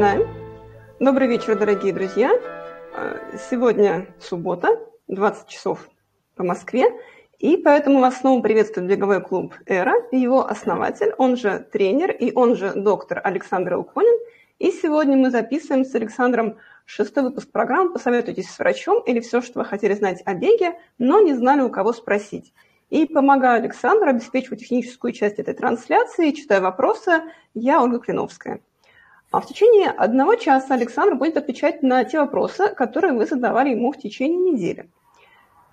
начинаем. Добрый вечер, дорогие друзья. Э, сегодня суббота, 20 часов по Москве, и поэтому вас снова приветствует беговой клуб «Эра», его основатель, он же тренер и он же доктор Александр Илконин. И сегодня мы записываем с Александром шестой выпуск программы «Посоветуйтесь с врачом» или все, что вы хотели знать о беге, но не знали, у кого спросить. И помогаю Александру обеспечивать техническую часть этой трансляции, читая вопросы, я Ольга Клиновская. А в течение одного часа Александр будет отвечать на те вопросы, которые вы задавали ему в течение недели.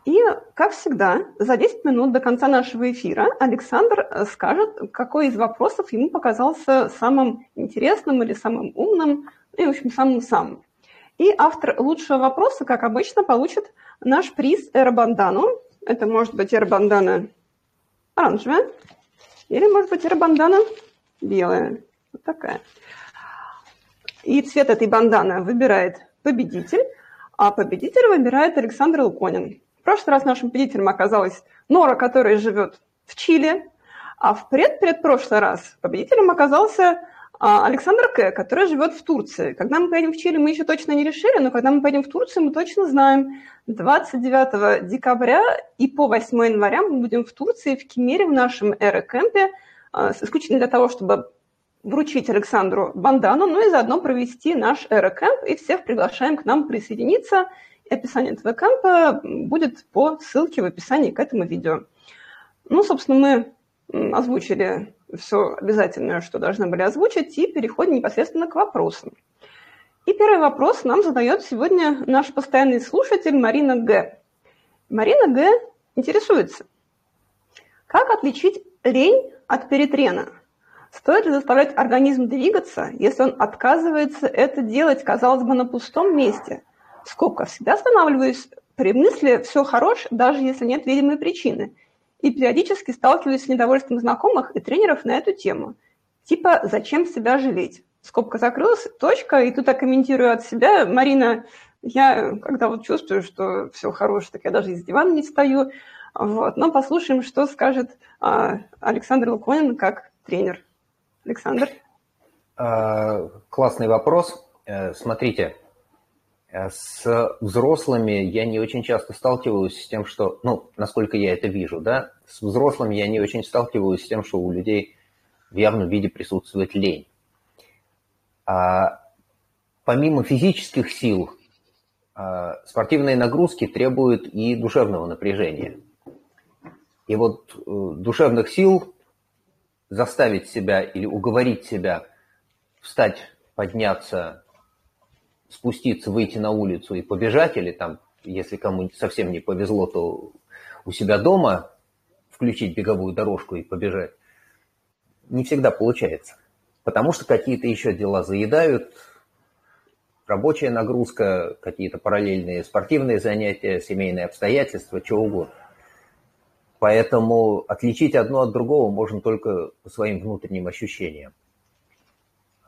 И, как всегда, за 10 минут до конца нашего эфира Александр скажет, какой из вопросов ему показался самым интересным или самым умным, и, в общем, самым-самым. И автор лучшего вопроса, как обычно, получит наш приз Эробандану. Это может быть Эробандана оранжевая, или может быть Эробандана белая. Вот такая. И цвет этой банданы выбирает победитель, а победитель выбирает Александр Луконин. В прошлый раз нашим победителем оказалась Нора, которая живет в Чили, а в предпредпрошлый раз победителем оказался а, Александр К., который живет в Турции. Когда мы поедем в Чили, мы еще точно не решили, но когда мы поедем в Турцию, мы точно знаем. 29 декабря и по 8 января мы будем в Турции, в Кемере, в нашем эро-кемпе, а, исключительно для того, чтобы вручить Александру бандану, ну и заодно провести наш Эро-кэмп, и всех приглашаем к нам присоединиться. И описание этого кэмпа будет по ссылке в описании к этому видео. Ну, собственно, мы озвучили все обязательное, что должны были озвучить, и переходим непосредственно к вопросам. И первый вопрос нам задает сегодня наш постоянный слушатель Марина Г. Марина Г. интересуется, как отличить лень от перетрена? Стоит ли заставлять организм двигаться, если он отказывается это делать, казалось бы, на пустом месте? Скобка. Всегда останавливаюсь при мысли «все хорош», даже если нет видимой причины. И периодически сталкиваюсь с недовольством знакомых и тренеров на эту тему. Типа «зачем себя жалеть?» Скобка закрылась, точка, и тут я комментирую от себя. Марина, я когда вот чувствую, что все хорошее, так я даже из дивана не встаю. Вот. Но послушаем, что скажет а, Александр Луконин как тренер. Александр? А, классный вопрос. Э, смотрите, э, с взрослыми я не очень часто сталкиваюсь с тем, что, ну, насколько я это вижу, да, с взрослыми я не очень сталкиваюсь с тем, что у людей в явном виде присутствует лень. А помимо физических сил, а, спортивные нагрузки требуют и душевного напряжения. И вот э, душевных сил заставить себя или уговорить себя встать, подняться, спуститься, выйти на улицу и побежать, или там, если кому совсем не повезло, то у себя дома включить беговую дорожку и побежать, не всегда получается. Потому что какие-то еще дела заедают, рабочая нагрузка, какие-то параллельные спортивные занятия, семейные обстоятельства, чего угодно. Поэтому отличить одно от другого можно только по своим внутренним ощущениям.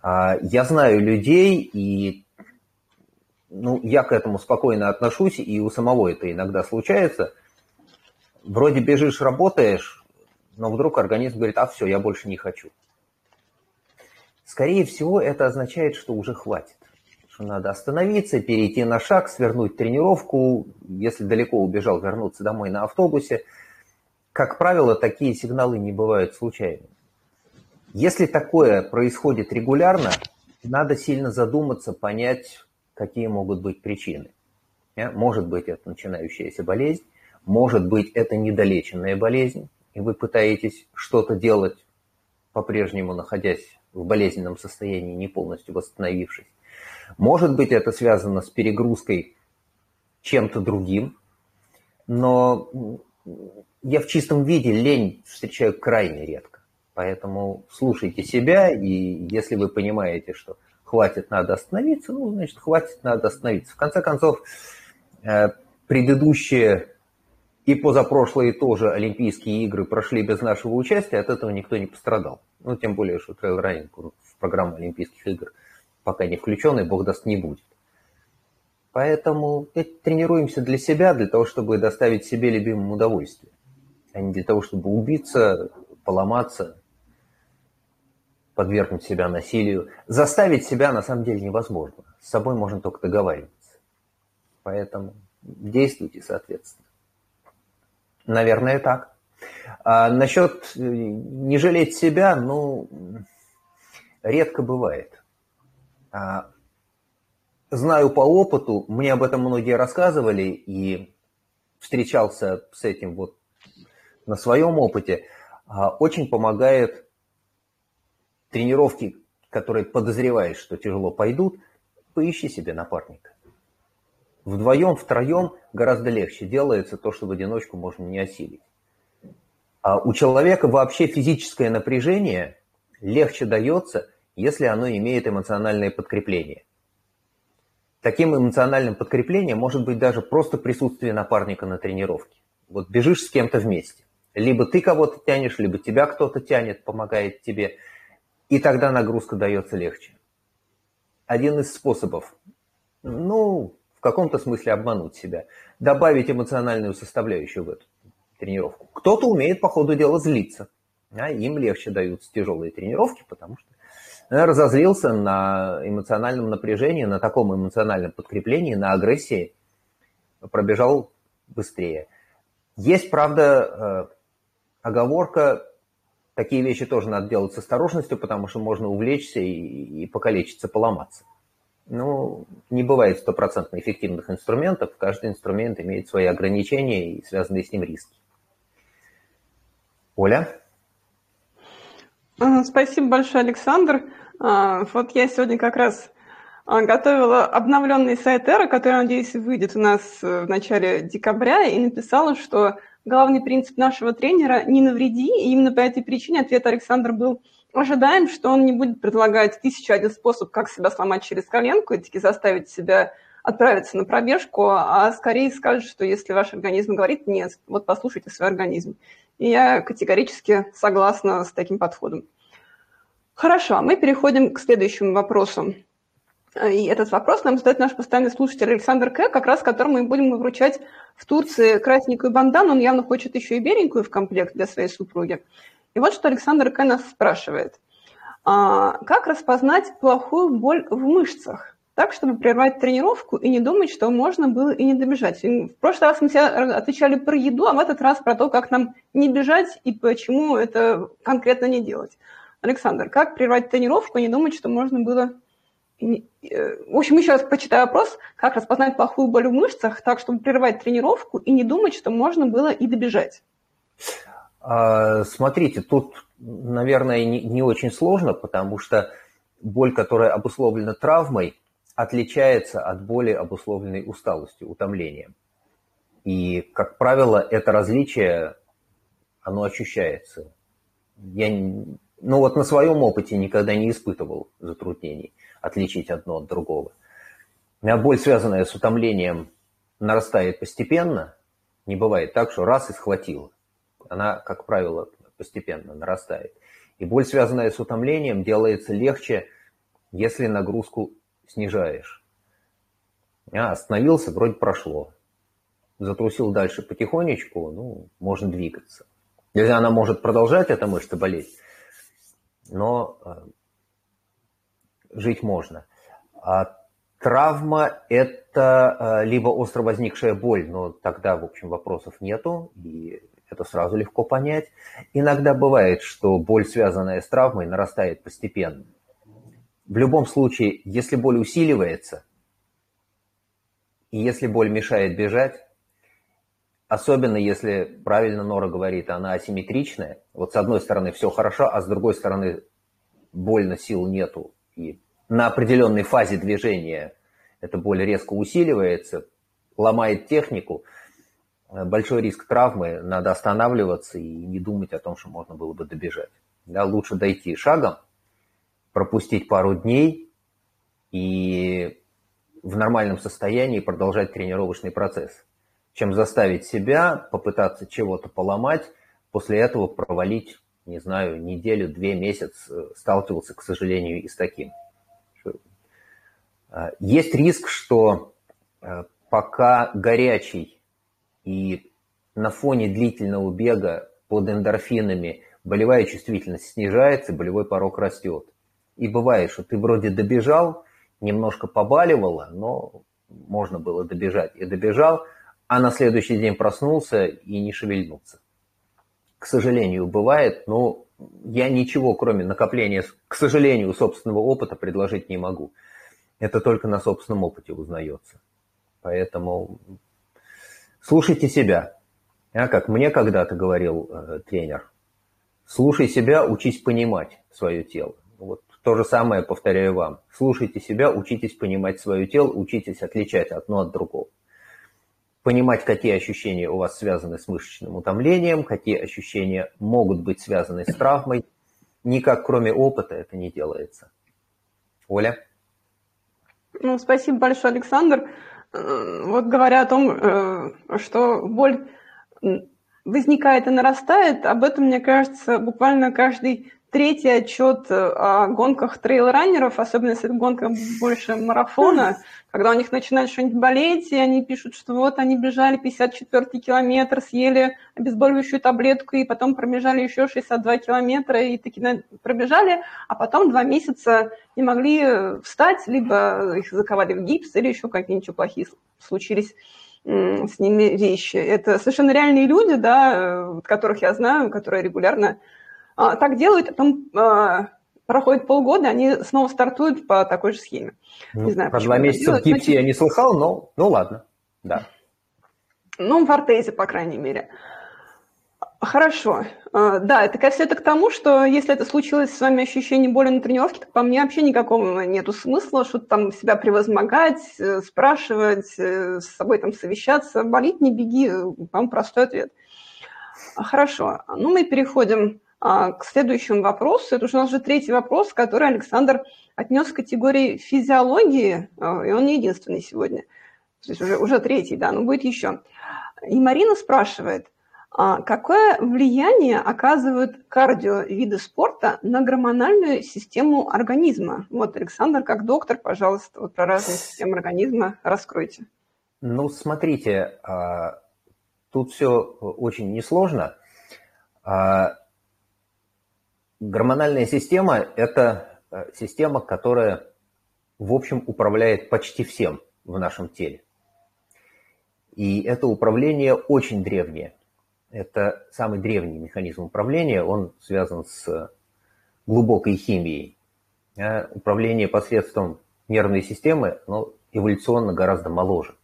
А, я знаю людей, и ну, я к этому спокойно отношусь, и у самого это иногда случается. Вроде бежишь, работаешь, но вдруг организм говорит, а все, я больше не хочу. Скорее всего, это означает, что уже хватит. Что надо остановиться, перейти на шаг, свернуть тренировку. Если далеко убежал, вернуться домой на автобусе – как правило, такие сигналы не бывают случайными. Если такое происходит регулярно, надо сильно задуматься, понять, какие могут быть причины. Может быть, это начинающаяся болезнь, может быть, это недолеченная болезнь, и вы пытаетесь что-то делать, по-прежнему находясь в болезненном состоянии, не полностью восстановившись. Может быть, это связано с перегрузкой чем-то другим, но я в чистом виде лень встречаю крайне редко. Поэтому слушайте себя, и если вы понимаете, что хватит, надо остановиться, ну, значит, хватит, надо остановиться. В конце концов, э, предыдущие и позапрошлые тоже Олимпийские игры прошли без нашего участия, от этого никто не пострадал. Ну, тем более, что трейл-раннинг в программу Олимпийских игр пока не включен, и бог даст не будет. Поэтому тренируемся для себя, для того, чтобы доставить себе любимым удовольствие а не для того, чтобы убиться, поломаться. подвергнуть себя насилию. Заставить себя на самом деле невозможно. С собой можно только договариваться. Поэтому действуйте соответственно. Наверное, так. А насчет э, не жалеть себя, ну, редко бывает. А, знаю по опыту, мне об этом многие рассказывали, и встречался с этим вот на своем опыте, а, очень помогает тренировки, которые подозреваешь, что тяжело пойдут, поищи себе напарника. Вдвоем, втроем гораздо легче делается то, что в одиночку можно не осилить. А у человека вообще физическое напряжение легче дается, если оно имеет эмоциональное подкрепление. Таким эмоциональным подкреплением может быть даже просто присутствие напарника на тренировке. Вот бежишь с кем-то вместе. Либо ты кого-то тянешь, либо тебя кто-то тянет, помогает тебе. И тогда нагрузка дается легче. Один из способов, ну, в каком-то смысле обмануть себя, добавить эмоциональную составляющую в эту тренировку. Кто-то умеет по ходу дела злиться. А им легче даются тяжелые тренировки, потому что разозлился на эмоциональном напряжении, на таком эмоциональном подкреплении, на агрессии, пробежал быстрее. Есть, правда, э, оговорка, такие вещи тоже надо делать с осторожностью, потому что можно увлечься и, и покалечиться, поломаться. Ну, не бывает стопроцентно эффективных инструментов, каждый инструмент имеет свои ограничения и связанные с ним риски. Оля? Спасибо большое, Александр. А, вот я сегодня как раз а, готовила обновленный сайт Эра, который, надеюсь, выйдет у нас э, в начале декабря, и написала, что главный принцип нашего тренера – не навреди, и именно по этой причине ответ Александра был ожидаем, что он не будет предлагать тысячу один способ, как себя сломать через коленку и таки заставить себя отправиться на пробежку, а скорее скажет, что если ваш организм говорит «нет», вот послушайте свой организм. И я категорически согласна с таким подходом. Хорошо, а мы переходим к следующему вопросу. И этот вопрос нам задает наш постоянный слушатель Александр К., как раз которому мы будем вручать в Турции красненькую бандану. Он явно хочет еще и беленькую в комплект для своей супруги. И вот что Александр К. нас спрашивает. А, как распознать плохую боль в мышцах? Так, чтобы прервать тренировку и не думать, что можно было и не добежать. В прошлый раз мы все отвечали про еду, а в этот раз про то, как нам не бежать и почему это конкретно не делать. Александр, как прервать тренировку и не думать, что можно было... Э, в общем, еще раз почитаю вопрос. Как распознать плохую боль в мышцах так, чтобы прервать тренировку и не думать, что можно было и добежать? А, смотрите, тут, наверное, не очень сложно, потому что боль, которая обусловлена травмой, отличается от боли, обусловленной усталостью, утомлением. И, как правило, это различие, оно ощущается. Я ну вот на своем опыте никогда не испытывал затруднений отличить одно от другого. У боль, связанная с утомлением, нарастает постепенно. Не бывает так, что раз и схватила. Она, как правило, постепенно нарастает. И боль, связанная с утомлением, делается легче, если нагрузку снижаешь. А, остановился, вроде прошло. Затрусил дальше потихонечку, ну, можно двигаться. Если она может продолжать, эта мышца болеть, но э, жить можно. А травма – это э, либо остро возникшая боль, но тогда, в общем, вопросов нету, и это сразу легко понять. Иногда бывает, что боль, связанная с травмой, нарастает постепенно. В любом случае, если боль усиливается, и если боль мешает бежать, Особенно если, правильно Нора говорит, она асимметричная. Вот с одной стороны все хорошо, а с другой стороны больно, сил нету. И на определенной фазе движения эта боль резко усиливается, ломает технику. Большой риск травмы, надо останавливаться и не думать о том, что можно было бы добежать. Да, лучше дойти шагом, пропустить пару дней и в нормальном состоянии продолжать тренировочный процесс чем заставить себя попытаться чего-то поломать, после этого провалить, не знаю, неделю, две, месяц, э, сталкивался, к сожалению, и с таким. Э, есть риск, что э, пока горячий и на фоне длительного бега под эндорфинами болевая чувствительность снижается, болевой порог растет. И бывает, что ты вроде добежал, немножко побаливало, но можно было добежать. И добежал, а на следующий день проснулся и не шевельнулся. К сожалению, бывает, но я ничего, кроме накопления, к сожалению, собственного опыта предложить не могу. Это только на собственном опыте узнается. Поэтому слушайте себя. А как мне когда-то говорил э, тренер, слушай себя, учись понимать свое тело. Вот то же самое повторяю вам. Слушайте себя, учитесь понимать свое тело, учитесь отличать одно от другого. Понимать, какие ощущения у вас связаны с мышечным утомлением, какие ощущения могут быть связаны с травмой. Никак кроме опыта это не делается. Оля? Ну, спасибо большое, Александр. Э, вот говоря о том, э, что боль возникает и нарастает, об этом, мне кажется, буквально каждый третий отчет э, о гонках трейл-раннеров, особенно если это гонка больше марафона, когда у них начинает что-нибудь болеть, и они пишут, что вот они бежали 54 километр, съели обезболивающую таблетку, и потом пробежали еще 62 километра, и таки пробежали, а потом два месяца не могли э, встать, либо их заковали в гипс, или еще какие-нибудь плохие случились с ними вещи. Это совершенно реальные люди, да, э, которых я знаю, которые регулярно так делают, а потом а, проходит полгода, они снова стартуют по такой же схеме. Ну, не знаю, про два месяца в гипсе я не слыхал, но ну ладно, да. Ну, в артезе, по крайней мере. Хорошо. А, да, это все это к тому, что если это случилось с вами ощущение боли на тренировке, то по мне вообще никакого нету смысла что-то там себя превозмогать, э, спрашивать, э, с собой там совещаться. Болит, не беги, вам простой ответ. Хорошо. Ну, мы переходим а, к следующему вопросу. Это уже у нас уже третий вопрос, который Александр отнес к категории физиологии, а, и он не единственный сегодня. То есть уже, уже третий, да, но будет еще. И Марина спрашивает, а, какое влияние оказывают кардиовиды спорта на гормональную систему организма? Вот, Александр, как доктор, пожалуйста, вот про разные системы организма раскройте. Ну, смотрите, тут все очень несложно. Гормональная система – это э, система, которая, в общем, управляет почти всем в нашем теле. И это управление очень древнее. Это самый древний механизм управления, он связан с глубокой химией. А управление посредством нервной системы ну, эволюционно гораздо моложе.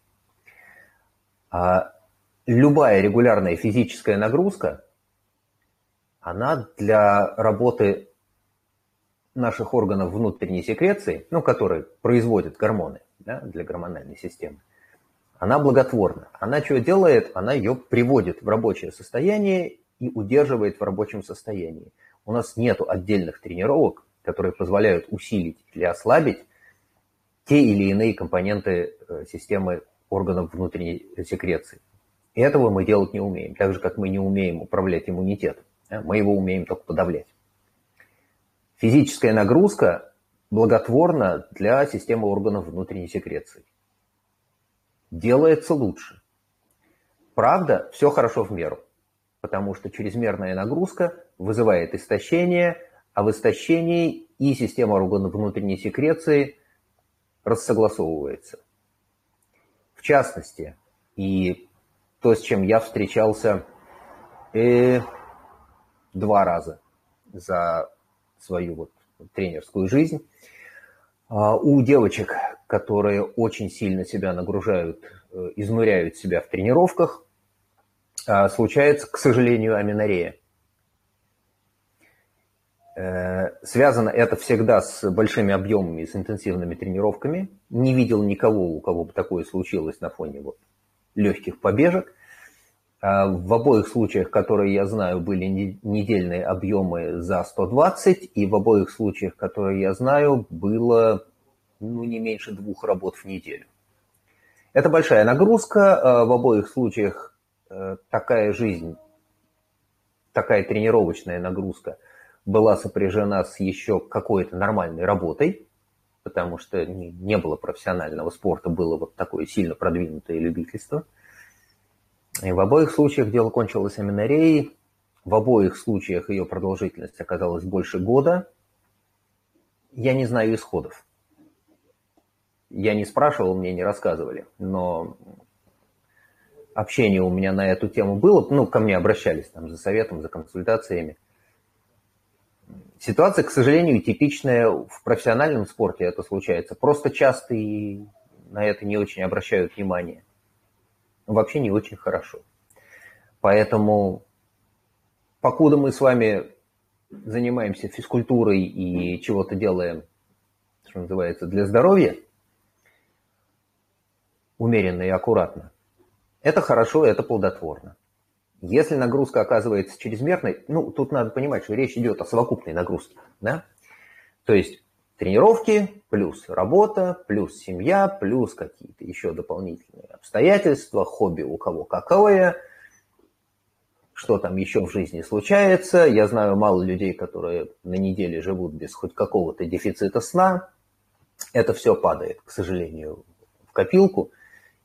А любая регулярная физическая нагрузка она для работы наших органов внутренней секреции, ну, которые производят гормоны да, для гормональной системы, она благотворна. Она что делает? Она ее приводит в рабочее состояние и удерживает в рабочем состоянии. У нас нет отдельных тренировок, которые позволяют усилить или ослабить те или иные компоненты э, системы органов внутренней секреции. Этого мы делать не умеем, так же, как мы не умеем управлять иммунитетом. Мы его умеем только подавлять. Физическая нагрузка благотворна для системы органов внутренней секреции. Делается лучше. Правда, все хорошо в меру, потому что чрезмерная нагрузка вызывает истощение, а в истощении и система органов внутренней секреции рассогласовывается. В частности, и то, с чем я встречался э, два раза за свою вот тренерскую жизнь. А, у девочек, которые очень сильно себя нагружают, э, изнуряют себя в тренировках, а, случается, к сожалению, аминорея. Э, связано это всегда с большими объемами, с интенсивными тренировками. Не видел никого, у кого бы такое случилось на фоне вот легких побежек – в обоих случаях, которые я знаю, были недельные объемы за 120, и в обоих случаях, которые я знаю, было ну, не меньше двух работ в неделю. Это большая нагрузка, а, в обоих случаях э, такая жизнь, такая тренировочная нагрузка была сопряжена с еще какой-то нормальной работой, потому что не было профессионального спорта, было вот такое сильно продвинутое любительство – и в обоих случаях дело кончилось аминореей. В обоих случаях ее продолжительность оказалась больше года. Я не знаю исходов. Я не спрашивал, мне не рассказывали, но общение у меня на эту тему было, ну, ко мне обращались там за советом, за консультациями. Ситуация, к сожалению, типичная в профессиональном спорте, это случается. Просто часто и на это не очень обращают внимание. Вообще не очень хорошо. Поэтому, покуда мы с вами занимаемся физкультурой и чего-то делаем, что называется, для здоровья, умеренно и аккуратно, это хорошо, это плодотворно. Если нагрузка оказывается чрезмерной, ну, тут надо понимать, что речь идет о совокупной нагрузке, да? То есть тренировки, плюс работа, плюс семья, плюс какие-то еще дополнительные обстоятельства, хобби у кого какое, что там еще в жизни случается. Я знаю мало людей, которые на неделе живут без хоть какого-то дефицита сна. Это все падает, к сожалению, в копилку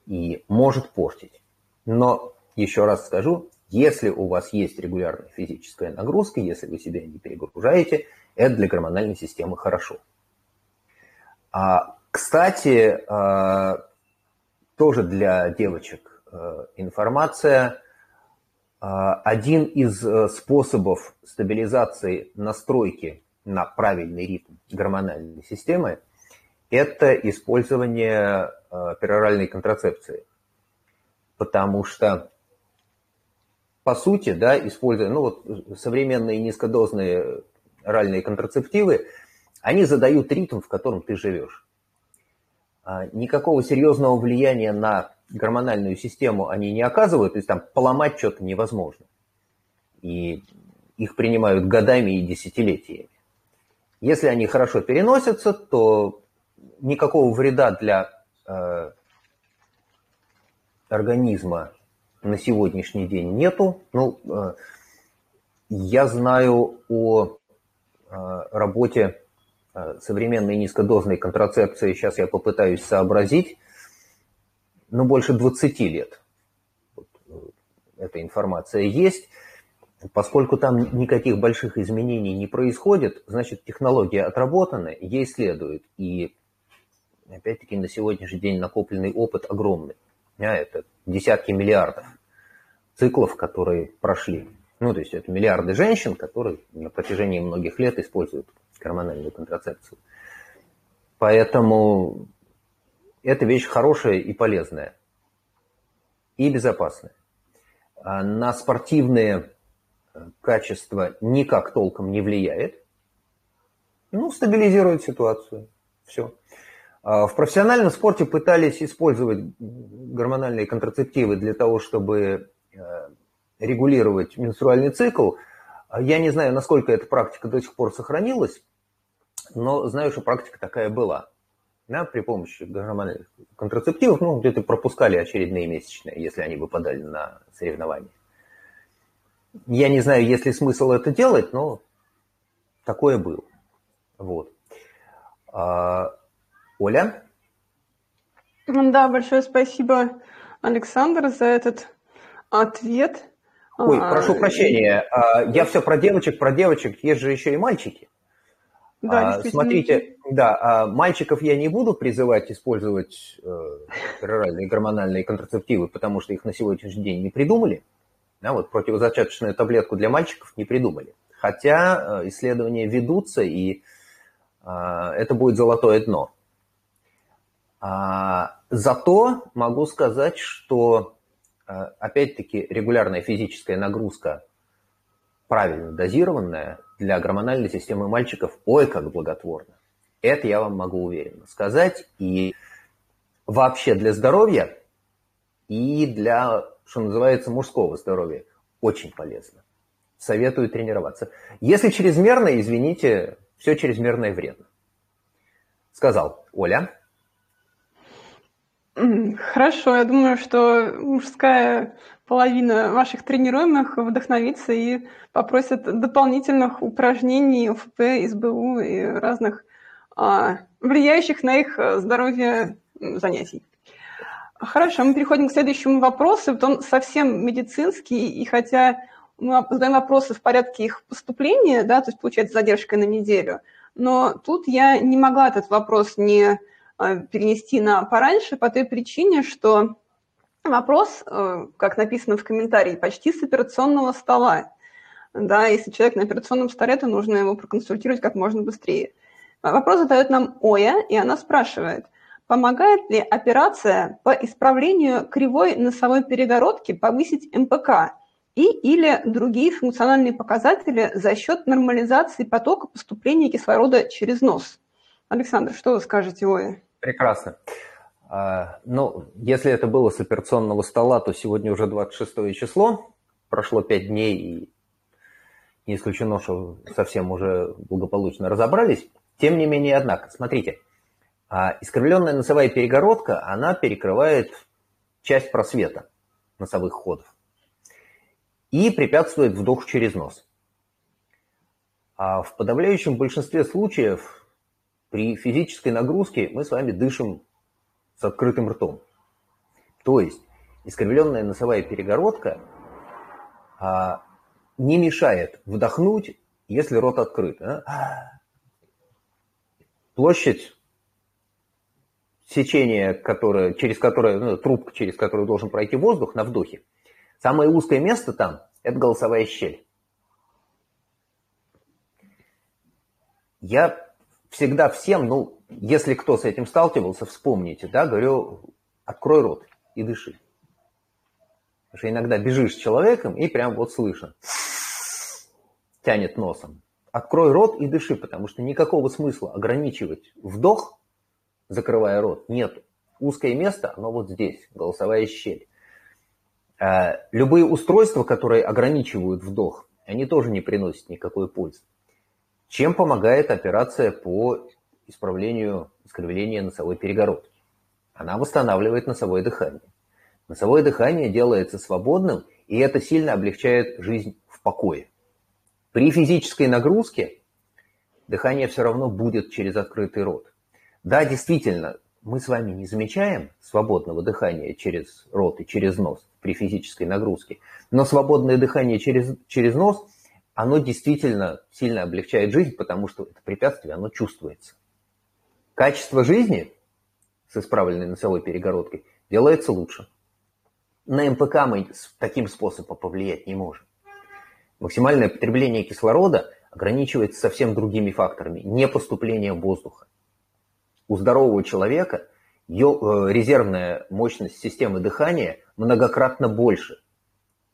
и может портить. Но еще раз скажу, если у вас есть регулярная физическая нагрузка, если вы себя не перегружаете, это для гормональной системы хорошо. А, кстати, а, тоже для девочек а, информация. А, один из а, способов стабилизации настройки на правильный ритм гормональной системы – это использование а, пероральной контрацепции потому что, по сути, да, используя, ну вот современные низкодозные оральные контрацептивы, они задают ритм, в котором ты живешь. А никакого серьезного влияния на гормональную систему они не оказывают, то есть там поломать что-то невозможно. И их принимают годами и десятилетиями. Если они хорошо переносятся, то никакого вреда для э, организма на сегодняшний день нету. Ну, э, я знаю о э, работе современной низкодозной контрацепции, сейчас я попытаюсь сообразить, ну, больше 20 лет. Вот, эта информация есть. Поскольку там никаких больших изменений не происходит, значит, технология отработана, ей следует. И, опять-таки, на сегодняшний день накопленный опыт огромный дня это десятки миллиардов циклов, которые прошли. Ну, то есть это миллиарды женщин, которые на протяжении многих лет используют гормональную контрацепцию. Поэтому это вещь хорошая и полезная. И безопасная. А на спортивные э, качества никак толком не влияет. Ну, стабилизирует ситуацию. Все. А, в профессиональном спорте пытались использовать гормональные контрацептивы для того, чтобы э, регулировать менструальный цикл. Я не знаю, насколько эта практика до сих пор сохранилась, но знаю, что практика такая была. Да, при помощи гормональных контрацептивов, ну, где-то пропускали очередные месячные, если они выпадали на соревнования. Я не знаю, есть ли смысл это делать, но такое было. Вот. А, Оля? Да, большое спасибо, Александр, за этот ответ. Ой, а, прошу прощения, а, я все про девочек, про девочек, есть же еще и мальчики. Да, а, Смотрите, да, мальчиков я не буду призывать использовать э, пероральные гормональные контрацептивы, потому что их на сегодняшний день не придумали. Да, вот противозачаточную таблетку для мальчиков не придумали. Хотя э, исследования ведутся, и это будет золотое дно. Зато могу сказать, что, опять-таки, регулярная физическая нагрузка, правильно дозированная, для гормональной системы мальчиков, ой, как благотворно. Это я вам могу уверенно сказать. И вообще для здоровья и для, что называется, мужского здоровья очень полезно. Советую тренироваться. Если чрезмерно, извините, все чрезмерное вредно. Сказал Оля. Хорошо, я думаю, что мужская половина ваших тренируемых вдохновится и попросят дополнительных упражнений ОФП, СБУ и разных а, влияющих на их здоровье занятий. Хорошо, мы переходим к следующему вопросу. Вот он совсем медицинский, и хотя мы задаем вопросы в порядке их поступления, да, то есть получается задержкой на неделю. Но тут я не могла этот вопрос не э, перенести на пораньше по той причине, что вопрос, э, как написано в комментарии, почти с операционного стола. Да, если человек на операционном столе, то нужно его проконсультировать как можно быстрее. Вопрос задает нам Оя, и она спрашивает, помогает ли операция по исправлению кривой носовой перегородки повысить МПК и или другие функциональные показатели за счет нормализации потока поступления кислорода через нос? Александр, что вы скажете, Оя? Прекрасно. А, ну, если это было с операционного стола, то сегодня уже 26 число, прошло 5 дней, и не исключено, что совсем уже благополучно разобрались. Тем не менее, однако, смотрите, а, искривленная носовая перегородка, она перекрывает часть просвета носовых ходов и препятствует вдоху через нос. А в подавляющем большинстве случаев при физической нагрузке мы с вами дышим с открытым ртом. То есть искривленная носовая перегородка а, не мешает вдохнуть, если рот открыт. А? Площадь сечения, которое, через которое, ну, трубка, через которую должен пройти воздух на вдохе, самое узкое место там – это голосовая щель. Я всегда всем, ну, если кто с этим сталкивался, вспомните, да, говорю, открой рот и дыши. Потому что иногда бежишь с человеком и прям вот слышно. Тянет носом. Открой рот и дыши, потому что никакого смысла ограничивать вдох, закрывая рот, нет. Узкое место, оно вот здесь, голосовая щель. А, любые устройства, которые ограничивают вдох, они тоже не приносят никакой пользы. Чем помогает операция по исправлению искривления носовой перегородки? Она восстанавливает носовое дыхание. Носовое дыхание делается свободным, и это сильно облегчает жизнь в покое. При физической нагрузке дыхание все равно будет через открытый рот. Да, действительно, мы с вами не замечаем свободного дыхания через рот и через нос при физической нагрузке, но свободное дыхание через, через нос – оно действительно сильно облегчает жизнь, потому что это препятствие, оно чувствуется. Качество жизни с исправленной носовой перегородкой делается лучше. На МПК мы таким способом повлиять не можем. Максимальное потребление кислорода ограничивается совсем другими факторами, не поступлением воздуха. У здорового человека э, резервная мощность системы дыхания многократно больше,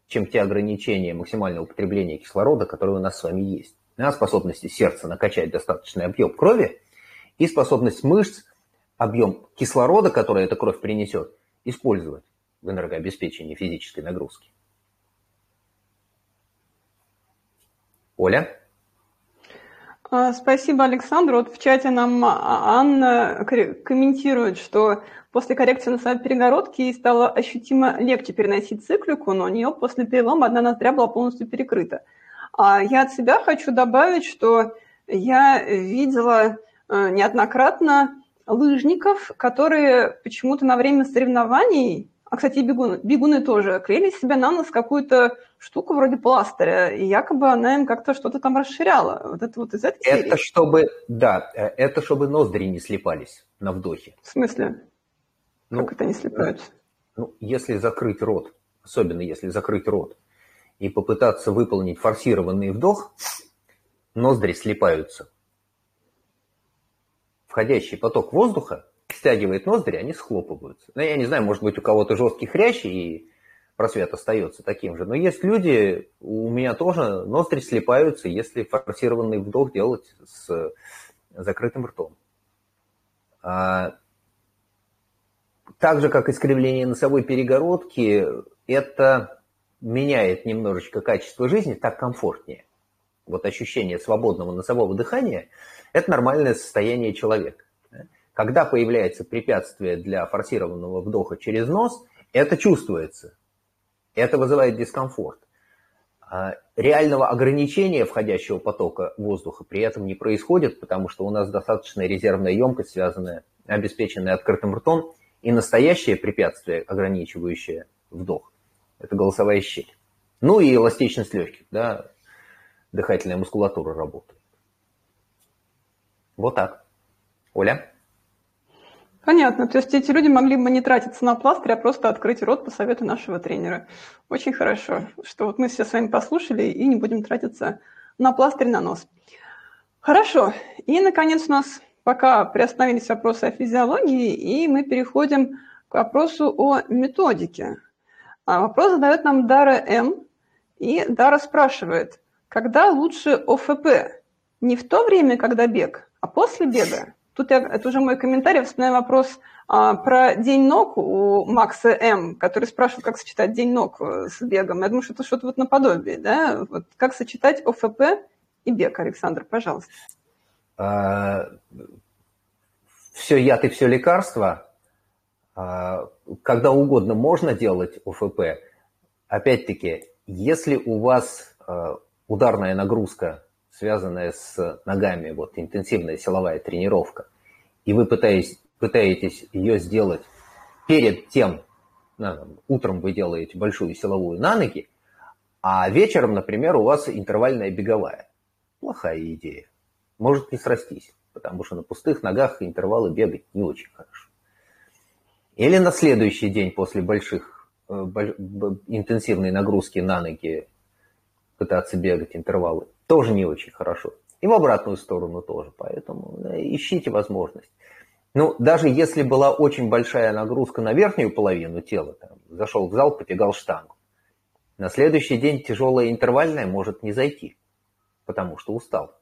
чем те ограничения максимального употребления кислорода, которые у нас с вами есть. Да, способности сердца накачать достаточный объем крови и способность мышц объем кислорода, который эта кровь принесет, использовать в энергообеспечении физической нагрузки. Оля? А, спасибо, Александр. Вот в чате нам Анна комментирует, что После коррекции носовой перегородки ей стало ощутимо легче переносить циклику, но у нее после перелома одна ноздря была полностью перекрыта. А я от себя хочу добавить, что я видела э, неоднократно лыжников, которые почему-то на время соревнований, а, кстати, и бегуны, бегуны тоже, клеили себе на нос какую-то штуку вроде пластыря, и якобы она им как-то что-то там расширяла. Вот это вот из этой Это серии. чтобы, да, э, это чтобы ноздри не слепались на вдохе. В смысле? Ну, как это не слепаются? Ну, если закрыть рот, особенно если закрыть рот, и попытаться выполнить форсированный вдох, ноздри слепаются. Входящий поток воздуха стягивает ноздри, они схлопываются. Ну, я не знаю, может быть, у кого-то жесткий хрящ, и просвет остается таким же. Но есть люди, у меня тоже ноздри слепаются, если форсированный вдох делать с закрытым ртом. А так же, как искривление носовой перегородки, это меняет немножечко качество жизни, так комфортнее. Вот ощущение свободного носового дыхания – это нормальное состояние человека. Когда появляется препятствие для форсированного вдоха через нос, это чувствуется. Это вызывает дискомфорт. А реального ограничения входящего потока воздуха при этом не происходит, потому что у нас достаточная резервная емкость, связанная, обеспеченная открытым ртом, и настоящее препятствие, ограничивающее вдох, это голосовая щель. Ну и эластичность легких, да, дыхательная мускулатура работает. Вот так. Оля? Понятно. То есть эти люди могли бы не тратиться на пластырь, а просто открыть рот по совету нашего тренера. Очень хорошо, что вот мы все с вами послушали и не будем тратиться на пластырь на нос. Хорошо. И, наконец, у нас пока приостановились вопросы о физиологии, и мы переходим к вопросу о методике. А вопрос задает нам Дара М. И Дара спрашивает, когда лучше ОФП? Не в то время, когда бег, а после бега? Тут я, это уже мой комментарий, вспоминаю вопрос а, про день ног у Макса М, который спрашивал, как сочетать день ног э, с бегом. Я думаю, что это что-то вот наподобие, да? Вот как сочетать ОФП и бег, Александр, пожалуйста. А, все яд и все лекарство. А, когда угодно можно делать ОФП. Опять-таки, если у вас а, ударная нагрузка, связанная с ногами, вот интенсивная силовая тренировка, и вы пытаетесь, пытаетесь ее сделать перед тем, утром вы делаете большую силовую на ноги, а вечером, например, у вас интервальная беговая. Плохая идея. Может не срастись, потому что на пустых ногах интервалы бегать не очень хорошо. Или на следующий день после больших э, интенсивной нагрузки на ноги пытаться бегать интервалы. Тоже не очень хорошо. И в обратную сторону тоже. Поэтому ищите возможность. Ну, даже если была очень большая нагрузка на верхнюю половину тела, там, зашел в зал, потягал штангу, на следующий день тяжелая интервальная может не зайти, потому что устал.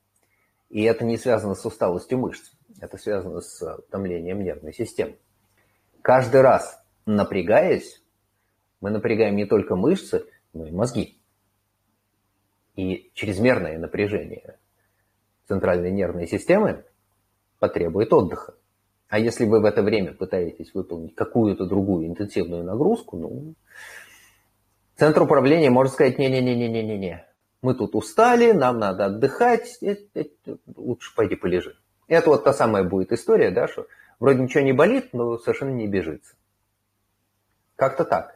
И это не связано с усталостью мышц, это связано с утомлением нервной системы. Каждый раз напрягаясь, мы напрягаем не только мышцы, но и мозги. И чрезмерное напряжение центральной нервной системы потребует отдыха. А если вы в это время пытаетесь выполнить какую-то другую интенсивную нагрузку, ну, центр управления может сказать, не-не-не-не-не-не, мы тут устали, нам надо отдыхать, лучше пойди полежи. Это вот та самая будет история, да, что Вроде ничего не болит, но совершенно не бежится. Как-то так.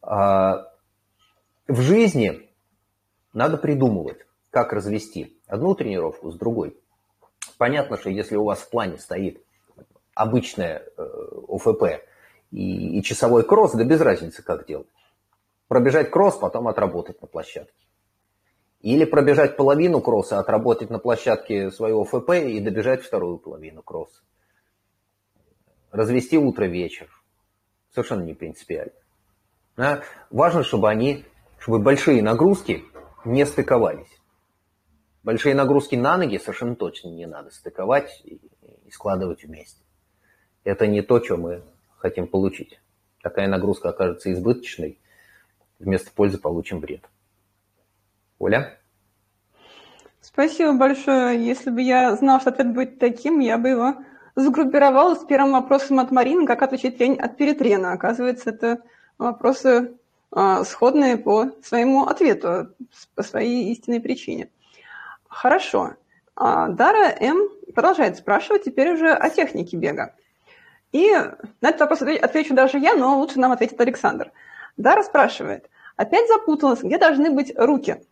А, в жизни надо придумывать, как развести одну тренировку с другой. Понятно, что если у вас в плане стоит обычная э, ОФП и, и часовой кросс, да без разницы, как делать. Пробежать кросс, потом отработать на площадке. Или пробежать половину кросса, отработать на площадке своего ФП и добежать вторую половину кросса развести утро-вечер. Совершенно не принципиально. Да? Важно, чтобы они, чтобы большие нагрузки не стыковались. Большие нагрузки на ноги совершенно точно не надо стыковать и, складывать вместе. Это не то, что мы хотим получить. Такая нагрузка окажется избыточной, вместо пользы получим вред. Оля? Спасибо большое. Если бы я знал, что ответ будет таким, я бы его загруппировала с первым вопросом от Марины, как отучить лень от перетрена. Оказывается, это вопросы сходные по своему ответу, по своей истинной причине. Хорошо. А Дара М. продолжает спрашивать теперь уже о технике бега. И на этот вопрос отвечу даже я, но лучше нам ответит Александр. Дара спрашивает, опять запуталась, где должны быть руки?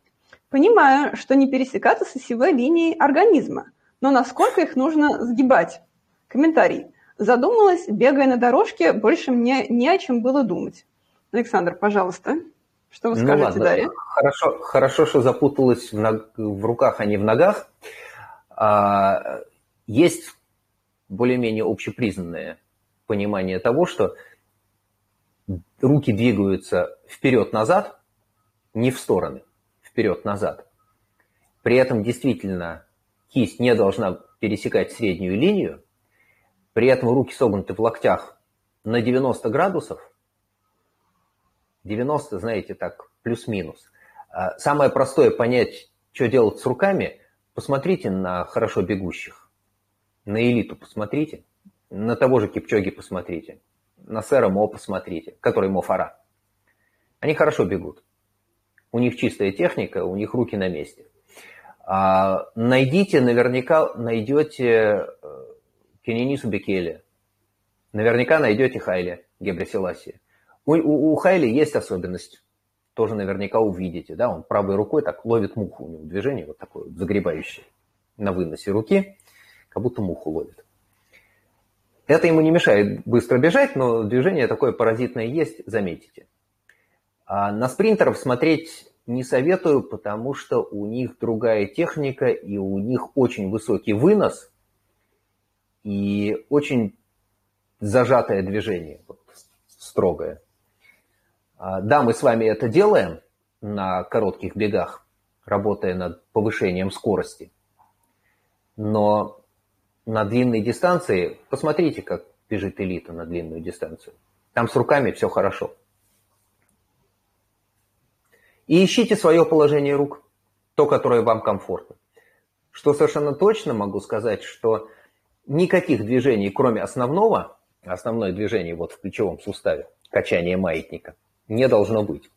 Понимаю, что не пересекаться с осевой линией организма, но насколько их нужно сгибать? Комментарий. Задумалась, бегая на дорожке, больше мне не о чем было думать. Александр, пожалуйста, что вы ну скажете, ладно. Дарья? Хорошо, хорошо, что запуталась в, ног... в руках, а не в ногах. А, есть более-менее общепризнанное понимание того, что руки двигаются вперед-назад, не в стороны, вперед-назад. При этом действительно кисть не должна пересекать среднюю линию, при этом руки согнуты в локтях на 90 градусов, 90, знаете, так, плюс-минус. А, самое простое понять, что делать с руками, посмотрите на хорошо бегущих, на элиту посмотрите, на того же Кипчоги посмотрите, на сэра Мо посмотрите, который Мо Фара. Они хорошо бегут. У них чистая техника, у них руки на месте. А, найдите, наверняка найдете э, Кененису Бекеле. Наверняка найдете Хайли Гебресиласи. У, у, у Хайли есть особенность тоже наверняка увидите, да, он правой рукой так ловит муху, у него движение вот такое вот загребающее на выносе руки, как будто муху ловит. Это ему не мешает быстро бежать, но движение такое паразитное есть, заметите. А на спринтеров смотреть не советую, потому что у них другая техника, и у них очень высокий вынос, и очень зажатое движение, вот, строгое. А, да, мы с вами это делаем на коротких бегах, работая над повышением скорости. Но на длинной дистанции, посмотрите, как бежит элита на длинную дистанцию. Там с руками все хорошо. И ищите свое положение рук, то, которое вам комфортно. Что совершенно точно могу сказать, что никаких движений, кроме основного, основное движение вот в плечевом суставе, качание маятника, не должно быть.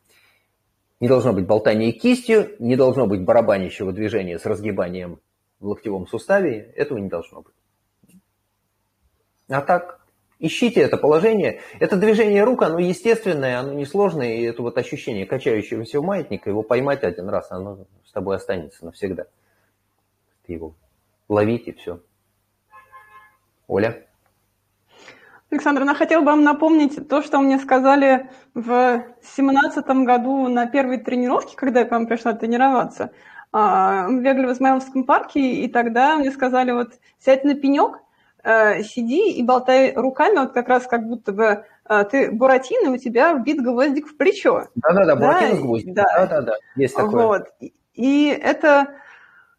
Не должно быть болтания кистью, не должно быть барабанящего движения с разгибанием в локтевом суставе, этого не должно быть. А так, ищите это положение. Это движение рук, оно естественное, оно несложное, и это вот ощущение качающегося маятника, его поймать один раз, оно с тобой останется навсегда. Ты его ловите, все. Оля? Александр, я хотела бы вам напомнить то, что мне сказали в 2017 году на первой тренировке, когда я к вам пришла тренироваться. А, мы бегали в Измайловском парке, и тогда мне сказали, вот сядь на пенек, э, сиди и болтай руками, вот как раз как будто бы э, ты Буратино, у тебя вбит гвоздик в плечо. Да-да-да, Буратино да, гвоздик. Да-да-да, есть такое. Вот. И это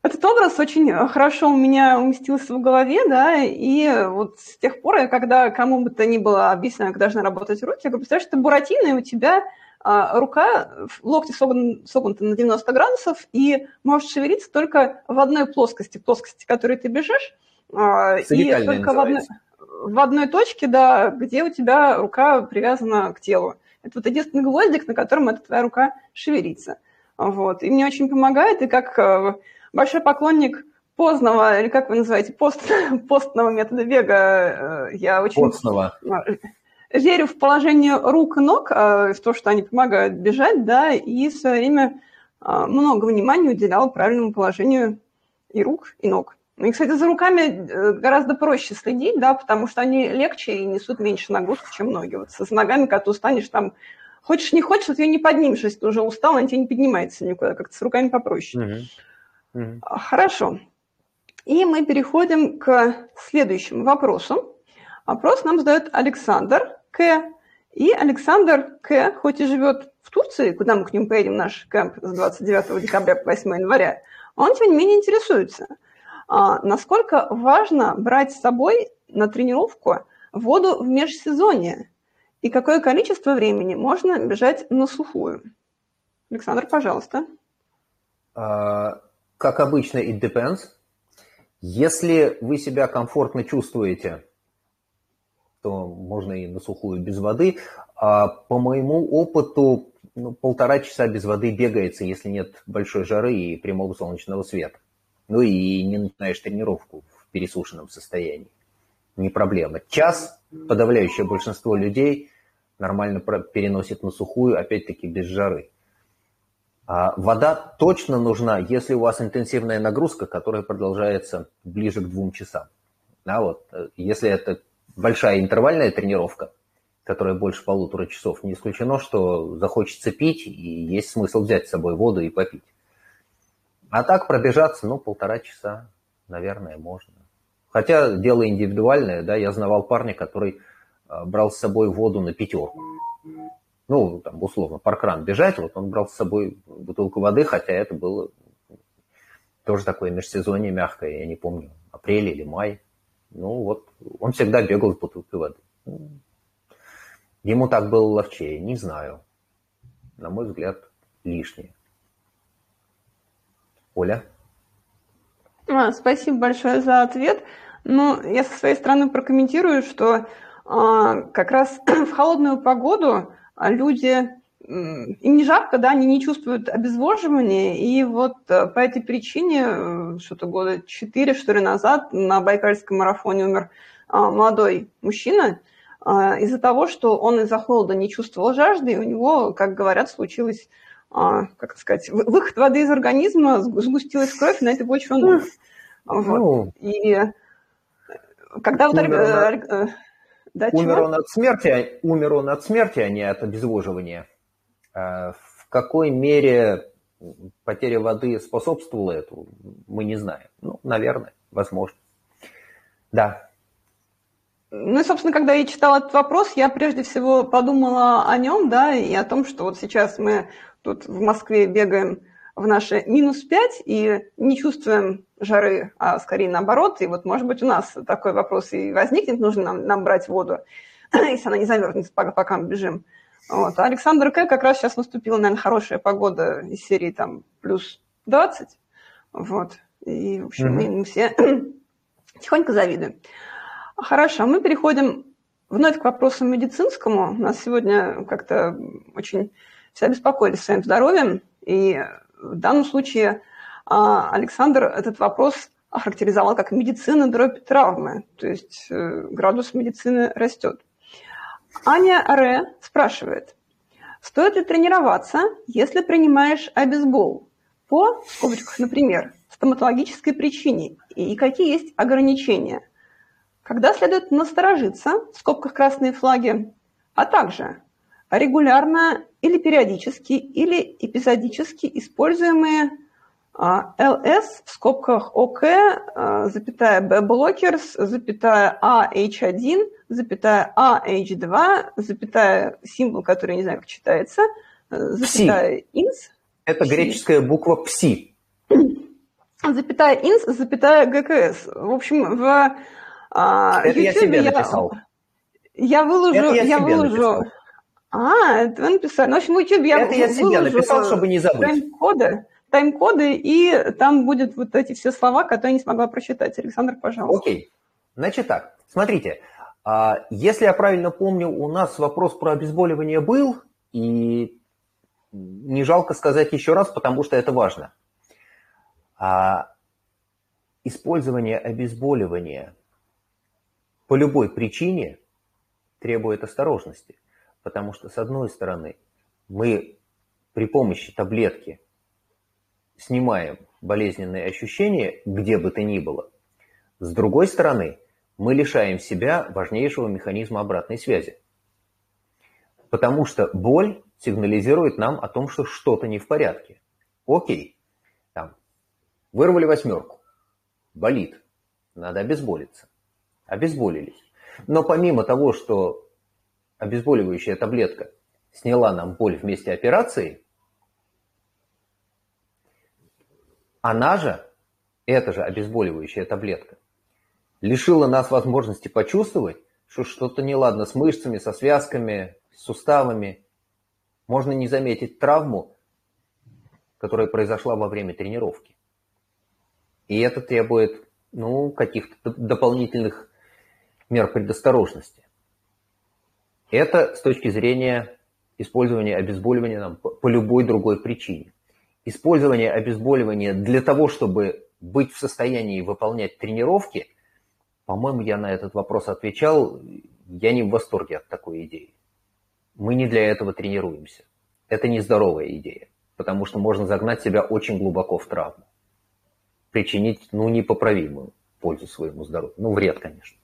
этот образ очень хорошо у меня уместился в голове, да, и вот с тех пор, когда кому бы то ни было объяснено, как должны работать руки, я говорю, представляешь, ты Буратино, и у тебя а, рука, локти согнуты, согнуты на 90 градусов, и можешь шевелиться только в одной плоскости, плоскости, которой ты бежишь, а, и только в одной, в одной точке, да, где у тебя рука привязана к телу. Это вот единственный гвоздик, на котором эта твоя рука шевелится. Вот. И мне очень помогает, и как э, большой поклонник поздного, или как вы называете, пост, постного метода бега. Э, я очень Постного. верю в положение рук и ног, э, в то, что они помогают бежать, да, и в свое время э, много внимания уделял правильному положению и рук, и ног. Ну и, кстати, за руками гораздо проще следить, да, потому что они легче и несут меньше нагрузки, чем ноги. Вот с ногами, когда ты устанешь, там, хочешь не хочешь, вот ее не поднимешь, если ты уже устал, она тебе не поднимается никуда, как-то с руками попроще. Uh-huh. Хорошо. И мы переходим к следующему вопросу. Вопрос нам задает Александр К. И Александр К., хоть и живет в Турции, куда мы к нему поедем, наш кемп с 29 декабря по 8 января, он, тем не менее, интересуется, а, насколько важно брать с собой на тренировку воду в межсезонье и какое количество времени можно бежать на сухую. Александр, пожалуйста. А, как обычно, it depends. Если вы себя комфортно чувствуете, то можно и на сухую без воды. А по моему опыту, ну, полтора часа без воды бегается, если нет большой жары и прямого солнечного света. Ну и не начинаешь тренировку в пересушенном состоянии. Не проблема. Час подавляющее большинство людей нормально переносит на сухую, опять-таки без жары. А вода точно нужна, если у вас интенсивная нагрузка, которая продолжается ближе к двум часам. Да, вот, э, если это большая интервальная тренировка, которая больше полутора часов, не исключено, что захочется пить, и есть смысл взять с собой воду и попить. А так пробежаться, ну, полтора часа, наверное, можно. Хотя дело индивидуальное, да, я знавал парня, который э, брал с собой воду на пятерку ну, там, условно, паркран бежать, вот он брал с собой бутылку воды, хотя это было тоже такое межсезонье мягкое, я не помню, апрель или май. Ну, вот он всегда бегал с бутылкой воды. Ему так было ловчее, не знаю. На мой взгляд, лишнее. Оля? А, спасибо большое за ответ. Ну, я со своей стороны прокомментирую, что а, как раз в холодную погоду люди, им не жарко, да, они не чувствуют обезвоживания, и вот э, по этой причине э, что-то года четыре, что ли, назад на Байкальском марафоне умер а, молодой мужчина а, из-за того, что он из-за холода не чувствовал жажды, и у него, как говорят, случилась а, как сказать, выход воды из организма, сгустилась кровь, на этой почве он умер. Вот. Ну, и когда вот... Умер, он, да, умер он от смерти, умер он от смерти, а не от обезвоживания. А в какой мере потеря воды способствовала этому, мы не знаем. Ну, наверное, возможно. Да. Ну и, собственно, когда я читала этот вопрос, я прежде всего подумала о нем, да, и о том, что вот сейчас мы тут в Москве бегаем в наши минус 5 и не чувствуем жары, а скорее наоборот. И вот, может быть, у нас такой вопрос и возникнет, нужно нам, нам брать воду, если она не замерзнет, пока, пока мы бежим. Вот. А Александр К. как раз сейчас наступила, наверное, хорошая погода из серии там плюс 20. Вот. И, в общем, mm-hmm. мы все тихонько завидуем. Хорошо, мы переходим вновь к вопросу медицинскому. У нас сегодня как-то очень все обеспокоились своим здоровьем, и в данном случае Александр этот вопрос охарактеризовал как медицина дробь травмы, то есть э, градус медицины растет. Аня Ре спрашивает, стоит ли тренироваться, если принимаешь обезбол? По, в скобочках, например, стоматологической причине и какие есть ограничения? Когда следует насторожиться, в скобках красные флаги, а также регулярно или периодически или эпизодически используемые а, ЛС в скобках ОК, а, запятая B-blockers, запятая AH1, запятая AH2, запятая символ, который не знаю, как читается, запятая ИНС. Это греческая буква ПСИ. Запятая ИНС, запятая ГКС. В общем, в а, Это YouTube я себе я, написал. Я выложу, Это я, я выложу. Написал. А, это вы написали. Ну, в общем, в YouTube я Это я себе написал, чтобы не забыть. Тайм-коды тайм-коды, и там будет вот эти все слова, которые я не смогла прочитать. Александр, пожалуйста. Окей. Значит так, смотрите, а, если я правильно помню, у нас вопрос про обезболивание был, и не жалко сказать еще раз, потому что это важно. А, использование обезболивания по любой причине требует осторожности, потому что, с одной стороны, мы при помощи таблетки снимаем болезненные ощущения, где бы то ни было. С другой стороны, мы лишаем себя важнейшего механизма обратной связи. Потому что боль сигнализирует нам о том, что что-то не в порядке. Окей, там, вырвали восьмерку, болит, надо обезболиться. Обезболились. Но помимо того, что обезболивающая таблетка сняла нам боль в месте операции – Она же, эта же обезболивающая таблетка, лишила нас возможности почувствовать, что что-то неладно с мышцами, со связками, с суставами. Можно не заметить травму, которая произошла во время тренировки. И это требует ну, каких-то дополнительных мер предосторожности. Это с точки зрения использования обезболивания нам по любой другой причине использование обезболивания для того, чтобы быть в состоянии выполнять тренировки, по-моему, я на этот вопрос отвечал, я не в восторге от такой идеи. Мы не для этого тренируемся. Это нездоровая идея, потому что можно загнать себя очень глубоко в травму. Причинить, ну, непоправимую пользу своему здоровью. Ну, вред, конечно.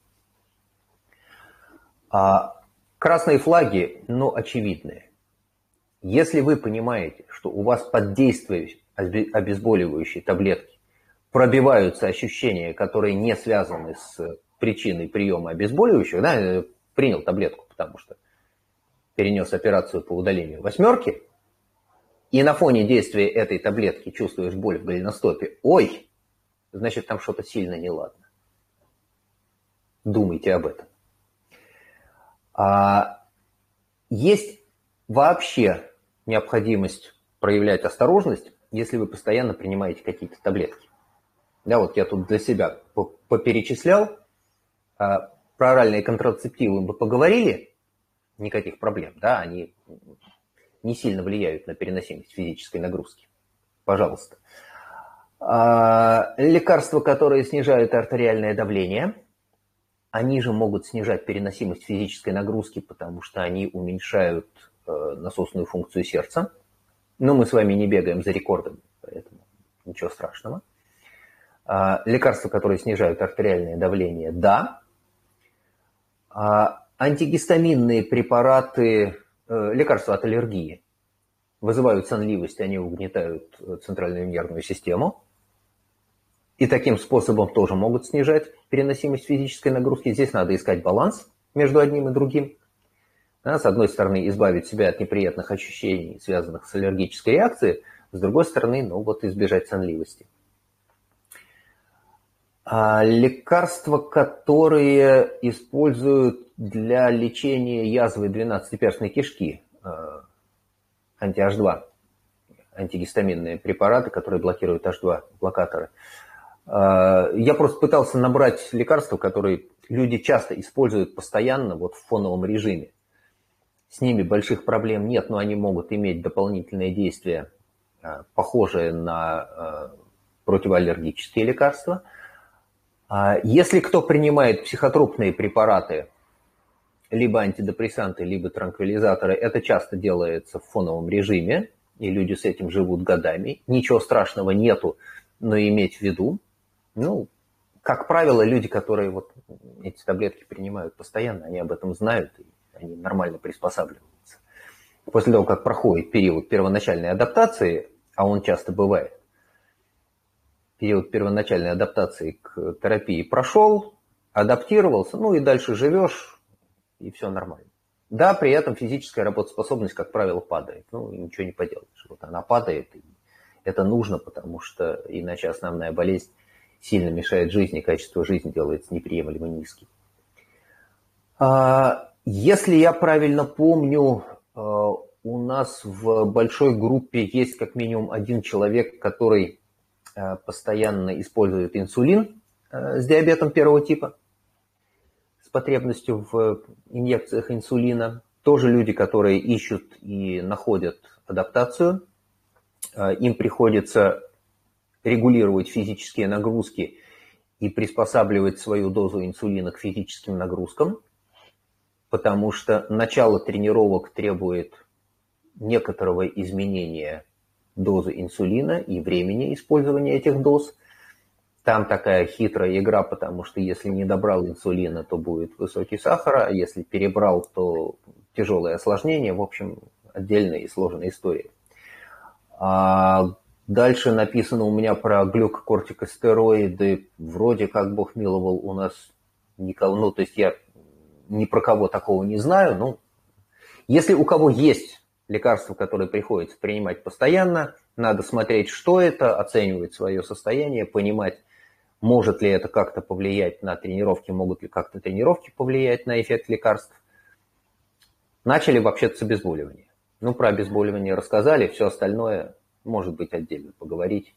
А красные флаги, ну, очевидные. Если вы понимаете, что у вас под действием обезболивающей таблетки пробиваются ощущения, которые не связаны с причиной приема обезболивающего, да, э, принял таблетку, потому что перенес операцию по удалению восьмерки, и на фоне действия этой таблетки чувствуешь боль в голеностопе, ой, значит там что-то сильно неладно. Думайте об этом. А, есть вообще необходимость проявлять осторожность, если вы постоянно принимаете какие-то таблетки. Да, вот я тут для себя поперечислял. А, про оральные контрацептивы мы поговорили, никаких проблем, да, они не сильно влияют на переносимость физической нагрузки. Пожалуйста. А, лекарства, которые снижают артериальное давление, они же могут снижать переносимость физической нагрузки, потому что они уменьшают насосную функцию сердца. Но мы с вами не бегаем за рекордами, поэтому ничего страшного. А, лекарства, которые снижают артериальное давление, да. А, антигистаминные препараты, э, лекарства от аллергии вызывают сонливость, они угнетают центральную нервную систему. И таким способом тоже могут снижать переносимость физической нагрузки. Здесь надо искать баланс между одним и другим. Да, с одной стороны, избавить себя от неприятных ощущений, связанных с аллергической реакцией, с другой стороны, ну вот избежать сонливости. А лекарства, которые используют для лечения язвы 12-перстной кишки, э, анти-H2, антигистаминные препараты, которые блокируют H2, блокаторы. Э, я просто пытался набрать лекарства, которые люди часто используют постоянно вот в фоновом режиме. С ними больших проблем нет, но они могут иметь дополнительные действия, э, похожие на э, противоаллергические лекарства. А если кто принимает психотропные препараты, либо антидепрессанты, либо транквилизаторы, это часто делается в фоновом режиме, и люди с этим живут годами. Ничего страшного нету, но иметь в виду, ну, как правило, люди, которые вот эти таблетки принимают постоянно, они об этом знают, и они нормально приспосабливаются. После того, как проходит период первоначальной адаптации, а он часто бывает, период первоначальной адаптации к терапии прошел, адаптировался, ну и дальше живешь, и все нормально. Да, при этом физическая работоспособность, как правило, падает. Ну, ничего не поделаешь. Вот она падает, и это нужно, потому что иначе основная болезнь сильно мешает жизни, качество жизни делается неприемлемо низким. А, если я правильно помню, а, у нас в большой группе есть как минимум один человек, который а, постоянно использует инсулин с диабетом первого типа, с потребностью в инъекциях инсулина. Тоже люди, которые ищут и находят адаптацию. Им приходится регулировать физические нагрузки и приспосабливать свою дозу инсулина к физическим нагрузкам, потому что начало тренировок требует некоторого изменения дозы инсулина и времени использования этих доз. Там такая хитрая игра, потому что если не добрал инсулина, то будет высокий сахар, а если перебрал, то тяжелое осложнение. В общем, отдельная и сложная история. А Дальше написано у меня про глюкокортикостероиды. Вроде как Бог миловал у нас никого, ну, то есть я ни про кого такого не знаю. Ну, если у кого есть лекарства, которые приходится принимать постоянно, надо смотреть, что это, оценивать свое состояние, понимать, может ли это как-то повлиять на тренировки, могут ли как-то тренировки повлиять на эффект лекарств. Начали вообще-то с обезболивания. Ну, про обезболивание рассказали, все остальное может быть, отдельно поговорить,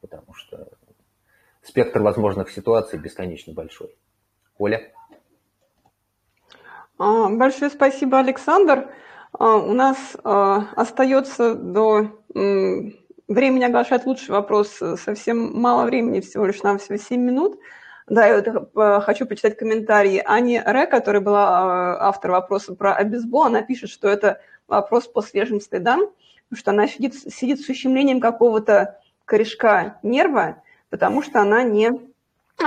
потому что спектр возможных ситуаций бесконечно большой. Оля? А, большое спасибо, Александр. А, у нас а, остается до времени оглашать лучший вопрос совсем мало времени, всего лишь нам всего 7 минут. Да, я хочу почитать комментарии Ани Ре, которая была автор вопроса про обезбол. Она пишет, что это вопрос по свежим следам что она сидит, сидит с ущемлением какого-то корешка нерва, потому что она не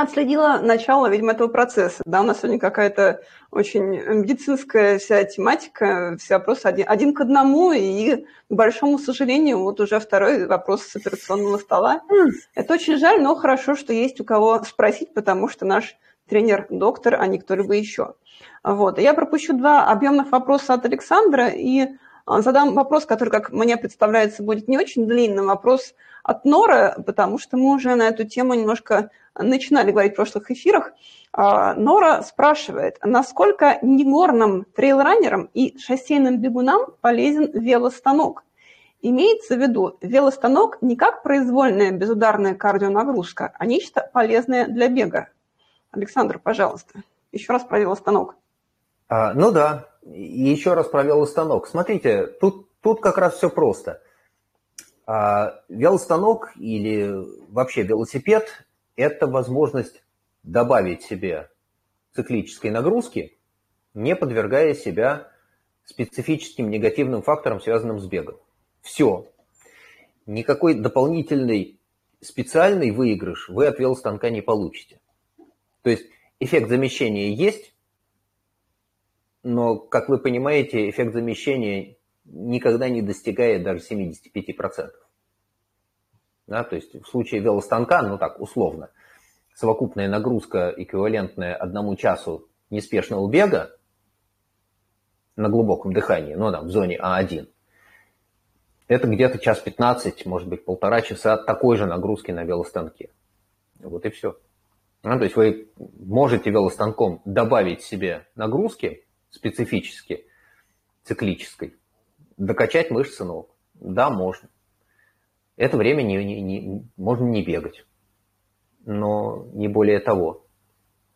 отследила начало, видимо, этого процесса. Да, у нас сегодня какая-то очень медицинская вся тематика, все вопросы один, один к одному, и, к большому сожалению, вот уже второй вопрос с операционного стола. Это очень жаль, но хорошо, что есть у кого спросить, потому что наш тренер доктор, а не кто-либо еще. Вот. Я пропущу два объемных вопроса от Александра и а, задам вопрос, который, как мне представляется, будет не очень длинным. Вопрос от Нора, потому что мы уже на эту тему немножко начинали говорить в прошлых эфирах. А, Нора спрашивает, насколько негорным трейлранерам и шоссейным бегунам полезен велостанок? Имеется в виду велостанок не как произвольная безударная кардионагрузка, а нечто полезное для бега. Александр, пожалуйста, еще раз про велостанок. А, ну да, еще раз про велостанок. Смотрите, тут, тут как раз все просто. А, велостанок или вообще велосипед – это возможность добавить себе циклической нагрузки, не подвергая себя специфическим негативным факторам, связанным с бегом. Все. Никакой дополнительный специальный выигрыш вы от велостанка не получите. То есть эффект замещения есть, но, как вы понимаете, эффект замещения никогда не достигает даже 75%. Да, то есть в случае велостанка, ну так, условно, совокупная нагрузка, эквивалентная одному часу неспешного бега на глубоком дыхании, ну там в зоне А1, это где-то час 15, может быть, полтора часа такой же нагрузки на велостанке. Вот и все. Ну, то есть вы можете велостанком добавить себе нагрузки специфически, циклической, докачать мышцы ног. Да, можно. Это время не, не, не, можно не бегать. Но не более того.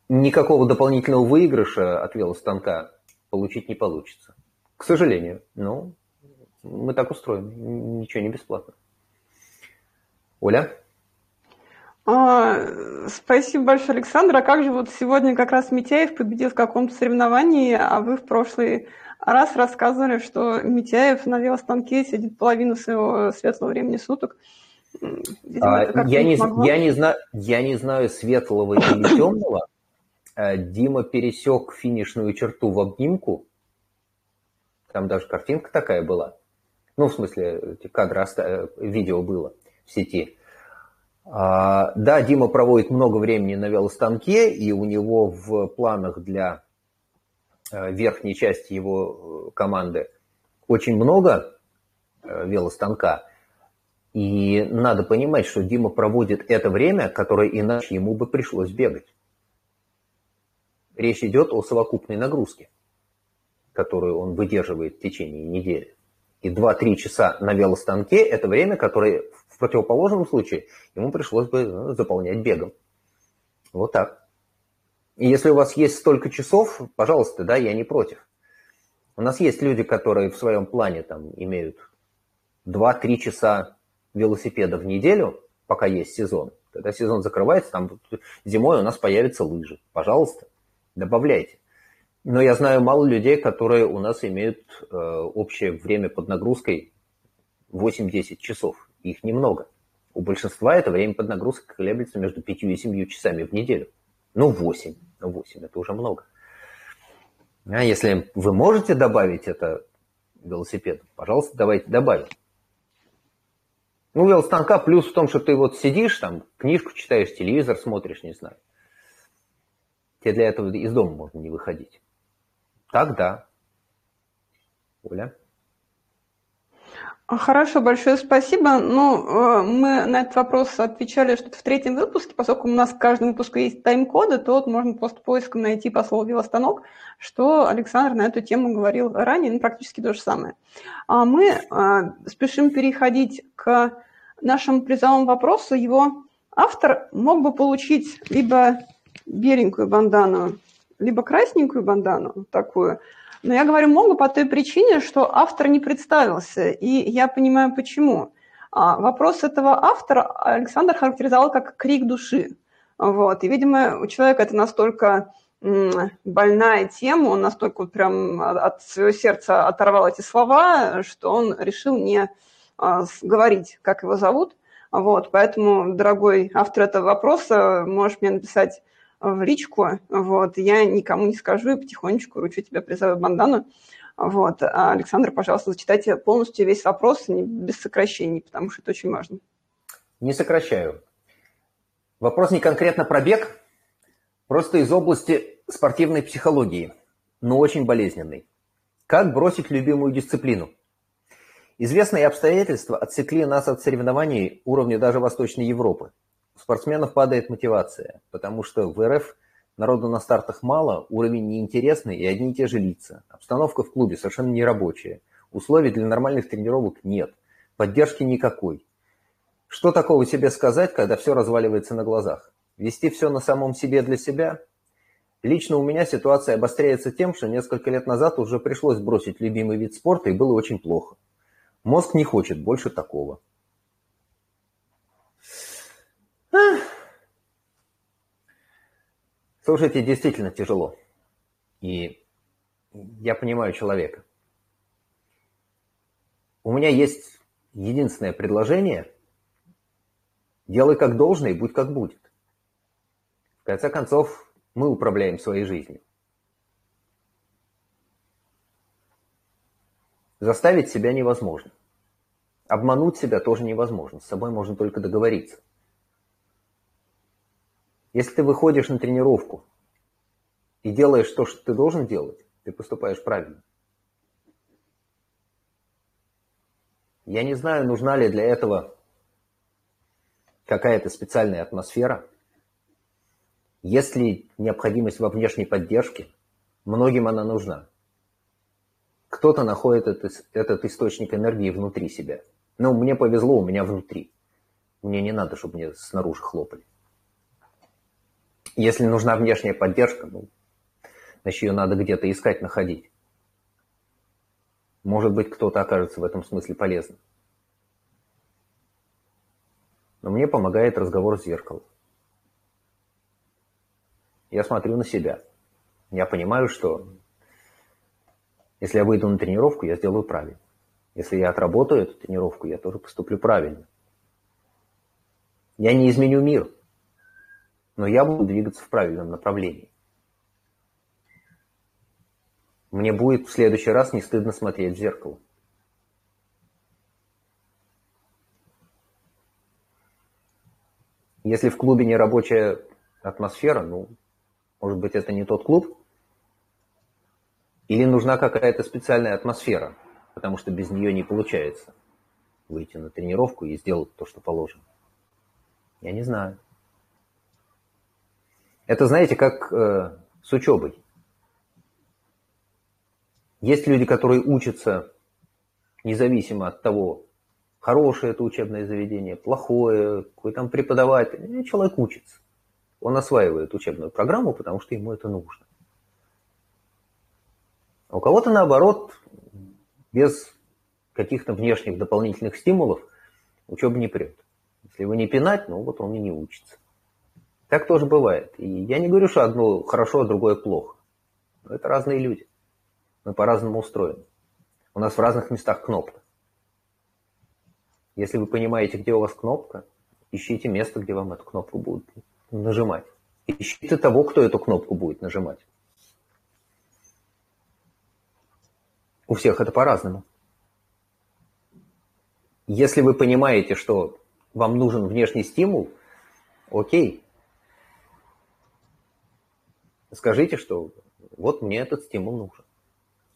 Никакого дополнительного выигрыша от велостанка получить не получится. К сожалению. Но мы так устроены. Ничего не бесплатно. Оля? А, спасибо большое, Александр. А как же вот сегодня как раз Митяев победил в каком-то соревновании, а вы в прошлый раз рассказывали, что Митяев на велостанке сидит половину своего светлого времени суток. Видимо, а, я, не, я, не знаю, я не знаю светлого или темного. А, Дима пересек финишную черту в обнимку. Там даже картинка такая была. Ну, в смысле, кадры, э, видео было в сети. А, да, Дима проводит много времени на велостанке, и у него в планах для э, верхней части его э, команды очень много э, велостанка. И надо понимать, что Дима проводит это время, которое иначе ему бы пришлось бегать. Речь идет о совокупной нагрузке, которую он выдерживает в течение недели. И 2-3 часа на велостанке – это время, которое в противоположном случае ему пришлось бы заполнять бегом. Вот так. Если у вас есть столько часов, пожалуйста, да, я не против. У нас есть люди, которые в своем плане там имеют 2-3 часа велосипеда в неделю, пока есть сезон. Когда сезон закрывается, там зимой у нас появятся лыжи. Пожалуйста, добавляйте. Но я знаю мало людей, которые у нас имеют э, общее время под нагрузкой 8-10 часов. Их немного. У большинства это время под нагрузкой колеблется между 5 и 7 часами в неделю. Ну, 8. Ну, 8 это уже много. А если вы можете добавить это велосипед, пожалуйста, давайте добавим. Ну, велостанка плюс в том, что ты вот сидишь там, книжку читаешь, телевизор смотришь, не знаю. Тебе для этого из дома можно не выходить. Так, да. Оля? Хорошо, большое спасибо. Ну, э, мы на этот вопрос отвечали что-то в третьем выпуске, поскольку у нас в каждом выпуске есть тайм-коды, то вот можно просто поиском найти по слову «велостанок», что Александр на эту тему говорил ранее, ну, практически то же самое. А мы э, спешим переходить к нашему призовому вопросу. Его автор мог бы получить либо беленькую бандану, либо красненькую бандану такую – но я говорю много по той причине, что автор не представился, и я понимаю почему. А, вопрос этого автора Александр характеризовал как крик души. Вот. И, видимо, у человека это настолько больная тема, он настолько вот прям от своего сердца оторвал эти слова, что он решил не а, говорить, как его зовут. Вот, поэтому, дорогой автор этого вопроса, можешь мне написать в личку, вот, я никому не скажу и потихонечку ручу тебя призову бандану, вот. А, Александр, пожалуйста, зачитайте полностью весь вопрос, без сокращений, потому что это очень важно. Не сокращаю. Вопрос не конкретно про бег, просто из области спортивной психологии, но очень болезненный. Как бросить любимую дисциплину? Известные обстоятельства отсекли нас от соревнований уровня даже Восточной Европы спортсменов падает мотивация, потому что в РФ народу на стартах мало, уровень неинтересный и одни и те же лица. Обстановка в клубе совершенно нерабочая. Условий для нормальных тренировок нет. Поддержки никакой. Что такого себе сказать, когда все разваливается на глазах? Вести все на самом себе для себя? Лично у меня ситуация обостряется тем, что несколько лет назад уже пришлось бросить любимый вид спорта и было очень плохо. Мозг не хочет больше такого. Слушайте, действительно тяжело. И я понимаю человека. У меня есть единственное предложение – делай как должно и будь как будет. В конце концов, мы управляем своей жизнью. Заставить себя невозможно. Обмануть себя тоже невозможно. С собой можно только договориться. Если ты выходишь на тренировку и делаешь то, что ты должен делать, ты поступаешь правильно. Я не знаю, нужна ли для этого какая-то специальная атмосфера. Если необходимость во внешней поддержке, многим она нужна. Кто-то находит этот, этот источник энергии внутри себя. Но мне повезло, у меня внутри. Мне не надо, чтобы мне снаружи хлопали. Если нужна внешняя поддержка, ну, значит, ее надо где-то искать, находить. Может быть, кто-то окажется в этом смысле полезным. Но мне помогает разговор с зеркалом. Я смотрю на себя. Я понимаю, что если я выйду на тренировку, я сделаю правильно. Если я отработаю эту тренировку, я тоже поступлю правильно. Я не изменю мир, но я буду двигаться в правильном направлении. Мне будет в следующий раз не стыдно смотреть в зеркало. Если в клубе не рабочая атмосфера, ну, может быть, это не тот клуб, или нужна какая-то специальная атмосфера, потому что без нее не получается выйти на тренировку и сделать то, что положено. Я не знаю. Это, знаете, как э, с учебой. Есть люди, которые учатся независимо от того, хорошее это учебное заведение, плохое, какой там преподаватель. Человек учится. Он осваивает учебную программу, потому что ему это нужно. А у кого-то, наоборот, без каких-то внешних дополнительных стимулов учеба не прет. Если его не пинать, ну вот он и не учится. Так тоже бывает. И я не говорю, что одно хорошо, а другое плохо. Но это разные люди. Мы по-разному устроены. У нас в разных местах кнопка. Если вы понимаете, где у вас кнопка, ищите место, где вам эту кнопку будут нажимать. Ищите того, кто эту кнопку будет нажимать. У всех это по-разному. Если вы понимаете, что вам нужен внешний стимул, окей. Скажите, что вот мне этот стимул нужен.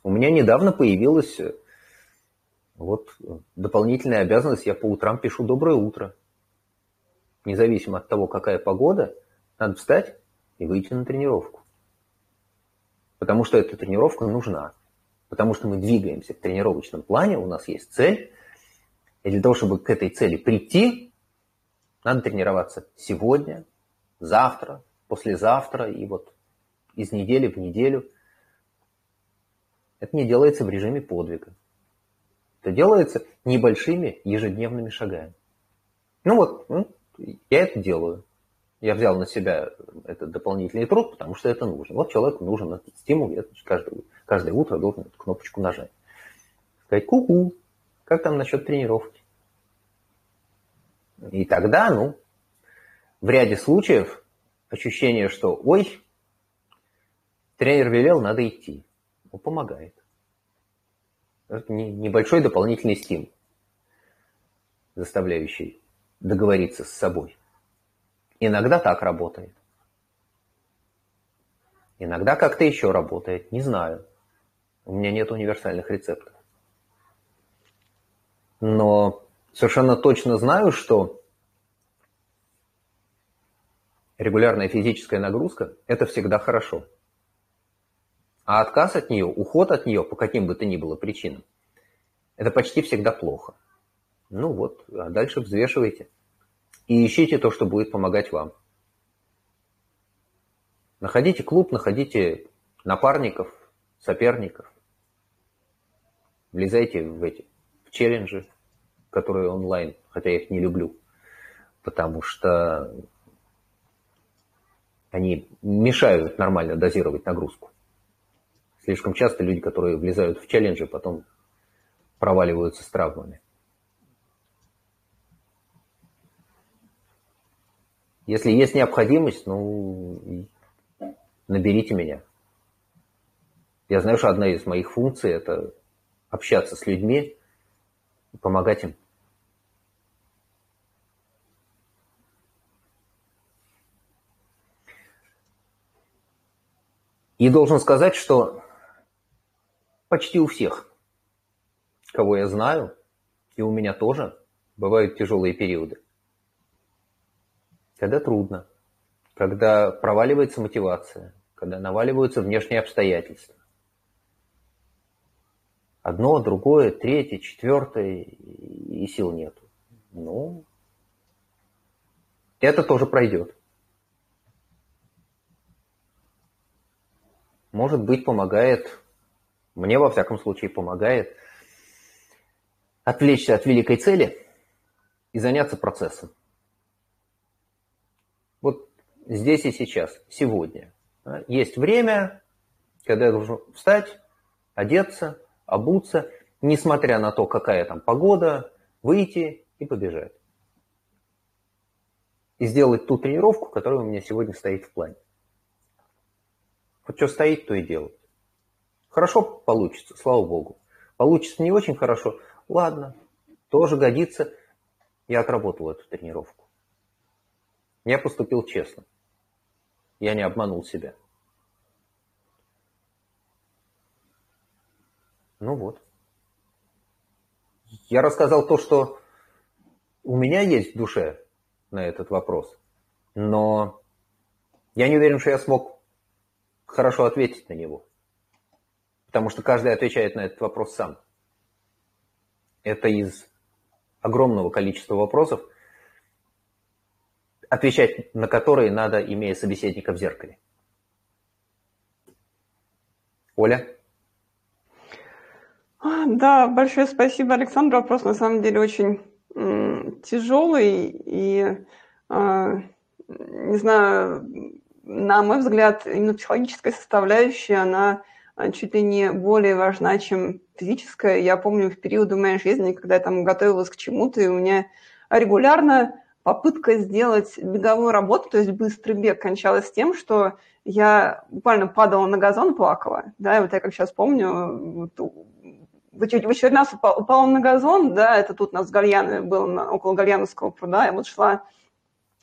У меня недавно появилась э, вот дополнительная обязанность, я по утрам пишу «Доброе утро». Независимо от того, какая погода, надо встать и выйти на тренировку. Потому что эта тренировка нужна. Потому что мы двигаемся в тренировочном плане, у нас есть цель. И для того, чтобы к этой цели прийти, надо тренироваться сегодня, завтра, послезавтра и вот из недели в неделю – это не делается в режиме подвига. Это делается небольшими ежедневными шагами. Ну вот, ну, я это делаю. Я взял на себя этот дополнительный труд, потому что это нужно. Вот человеку нужен этот стимул, я каждое, каждое утро должен эту кнопочку нажать. Сказать, ку-ку, как там насчет тренировки? И тогда, ну, в ряде случаев ощущение, что, ой, тренер велел, надо идти ну, помогает. Это небольшой дополнительный стимул, заставляющий договориться с собой. Иногда так работает. Иногда как-то еще работает, не знаю. У меня нет универсальных рецептов. Но совершенно точно знаю, что регулярная физическая нагрузка – это всегда хорошо. А отказ от нее, уход от нее по каким бы то ни было причинам, это почти всегда плохо. Ну вот, а дальше взвешивайте. И ищите то, что будет помогать вам. Находите клуб, находите напарников, соперников. Влезайте в эти в челленджи, которые онлайн, хотя я их не люблю, потому что они мешают нормально дозировать нагрузку. Слишком часто люди, которые влезают в челленджи, потом проваливаются с травмами. Если есть необходимость, ну, наберите меня. Я знаю, что одна из моих функций – это общаться с людьми и помогать им. И должен сказать, что почти у всех, кого я знаю, и у меня тоже, бывают тяжелые периоды. Когда трудно, когда проваливается мотивация, когда наваливаются внешние обстоятельства. Одно, другое, третье, четвертое, и сил нету. Ну, это тоже пройдет. Может быть, помогает, мне во всяком случае помогает, отвлечься от великой цели и заняться процессом. Вот здесь и сейчас, сегодня. Есть время, когда я должен встать, одеться, обуться, несмотря на то, какая там погода, выйти и побежать. И сделать ту тренировку, которая у меня сегодня стоит в плане. Вот что стоит, то и делать. Хорошо получится, слава богу. Получится не очень хорошо, ладно, тоже годится. Я отработал эту тренировку. Я поступил честно. Я не обманул себя. Ну вот. Я рассказал то, что у меня есть в душе на этот вопрос, но я не уверен, что я смог хорошо ответить на него. Потому что каждый отвечает на этот вопрос сам. Это из огромного количества вопросов, отвечать на которые надо, имея собеседника в зеркале. Оля? Да, большое спасибо, Александр. Вопрос на самом деле очень тяжелый и, а, не знаю, на мой взгляд, именно психологическая составляющая, она а, чуть ли не более важна, чем физическая. Я помню в периоды моей жизни, когда я там готовилась к чему-то, и у меня регулярно попытка сделать беговую работу, то есть быстрый бег, кончалась тем, что я буквально падала на газон, плакала. Да, и вот я как сейчас помню, вот, в очередной раз упал, упала на газон, да, это тут у нас Гальяны был на, около Гальяновского пруда, и вот шла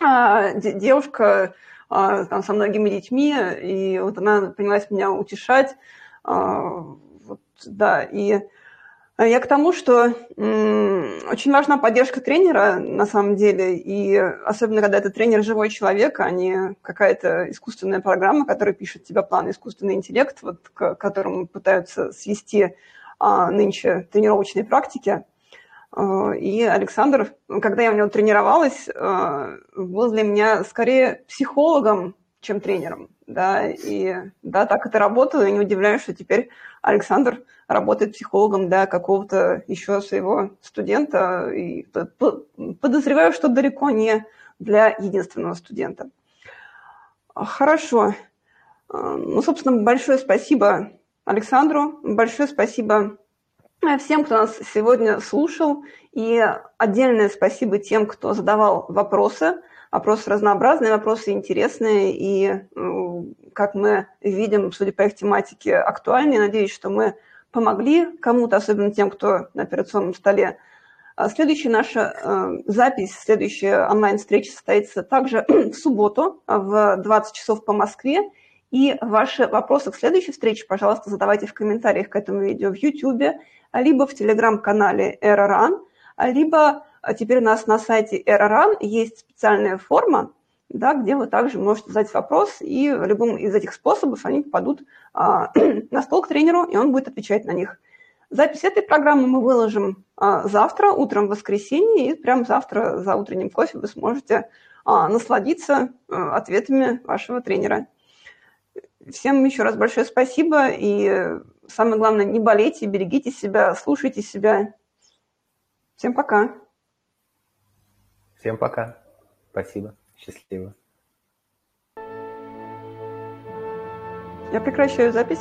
а, девушка а, там, со многими детьми, и вот она принялась меня утешать, а, вот, да, и я к тому, что очень важна поддержка тренера на самом деле, и особенно когда это тренер живой человек, а не какая-то искусственная программа, которая пишет тебе план, искусственный интеллект, вот, к которому пытаются свести а, нынче тренировочной практики. А, и Александр, когда я у него тренировалась, а, был для меня скорее психологом, чем тренером. Да, и да, так это работало, и не удивляюсь, что теперь Александр работает психологом для какого-то еще своего студента, и подозреваю, что далеко не для единственного студента. Хорошо. Ну, собственно, большое спасибо Александру. Большое спасибо э, всем, кто нас сегодня слушал. И отдельное спасибо тем, кто задавал вопросы. Вопросы разнообразные, вопросы интересные. И, как мы видим, судя по их тематике, актуальные. Надеюсь, что мы помогли кому-то, особенно тем, кто на операционном столе. А следующая наша э, запись, следующая онлайн-встреча состоится также в субботу в 20 часов по Москве. И ваши вопросы к следующей встрече, пожалуйста, задавайте в комментариях к этому видео в YouTube, либо в телеграм-канале ERRAN, либо а, теперь у нас на сайте ERRAN есть специальная форма, да, где вы также можете задать вопрос, и любым из этих способов они попадут а, на стол к тренеру, и он будет отвечать на них. Запись этой программы мы выложим а, завтра, утром в воскресенье, и прямо завтра за утренним кофе вы сможете а, насладиться а, ответами вашего тренера. Всем еще раз большое спасибо. И самое главное, не болейте, берегите себя, слушайте себя. Всем пока. Всем пока. Спасибо. Счастливо. Я прекращаю запись.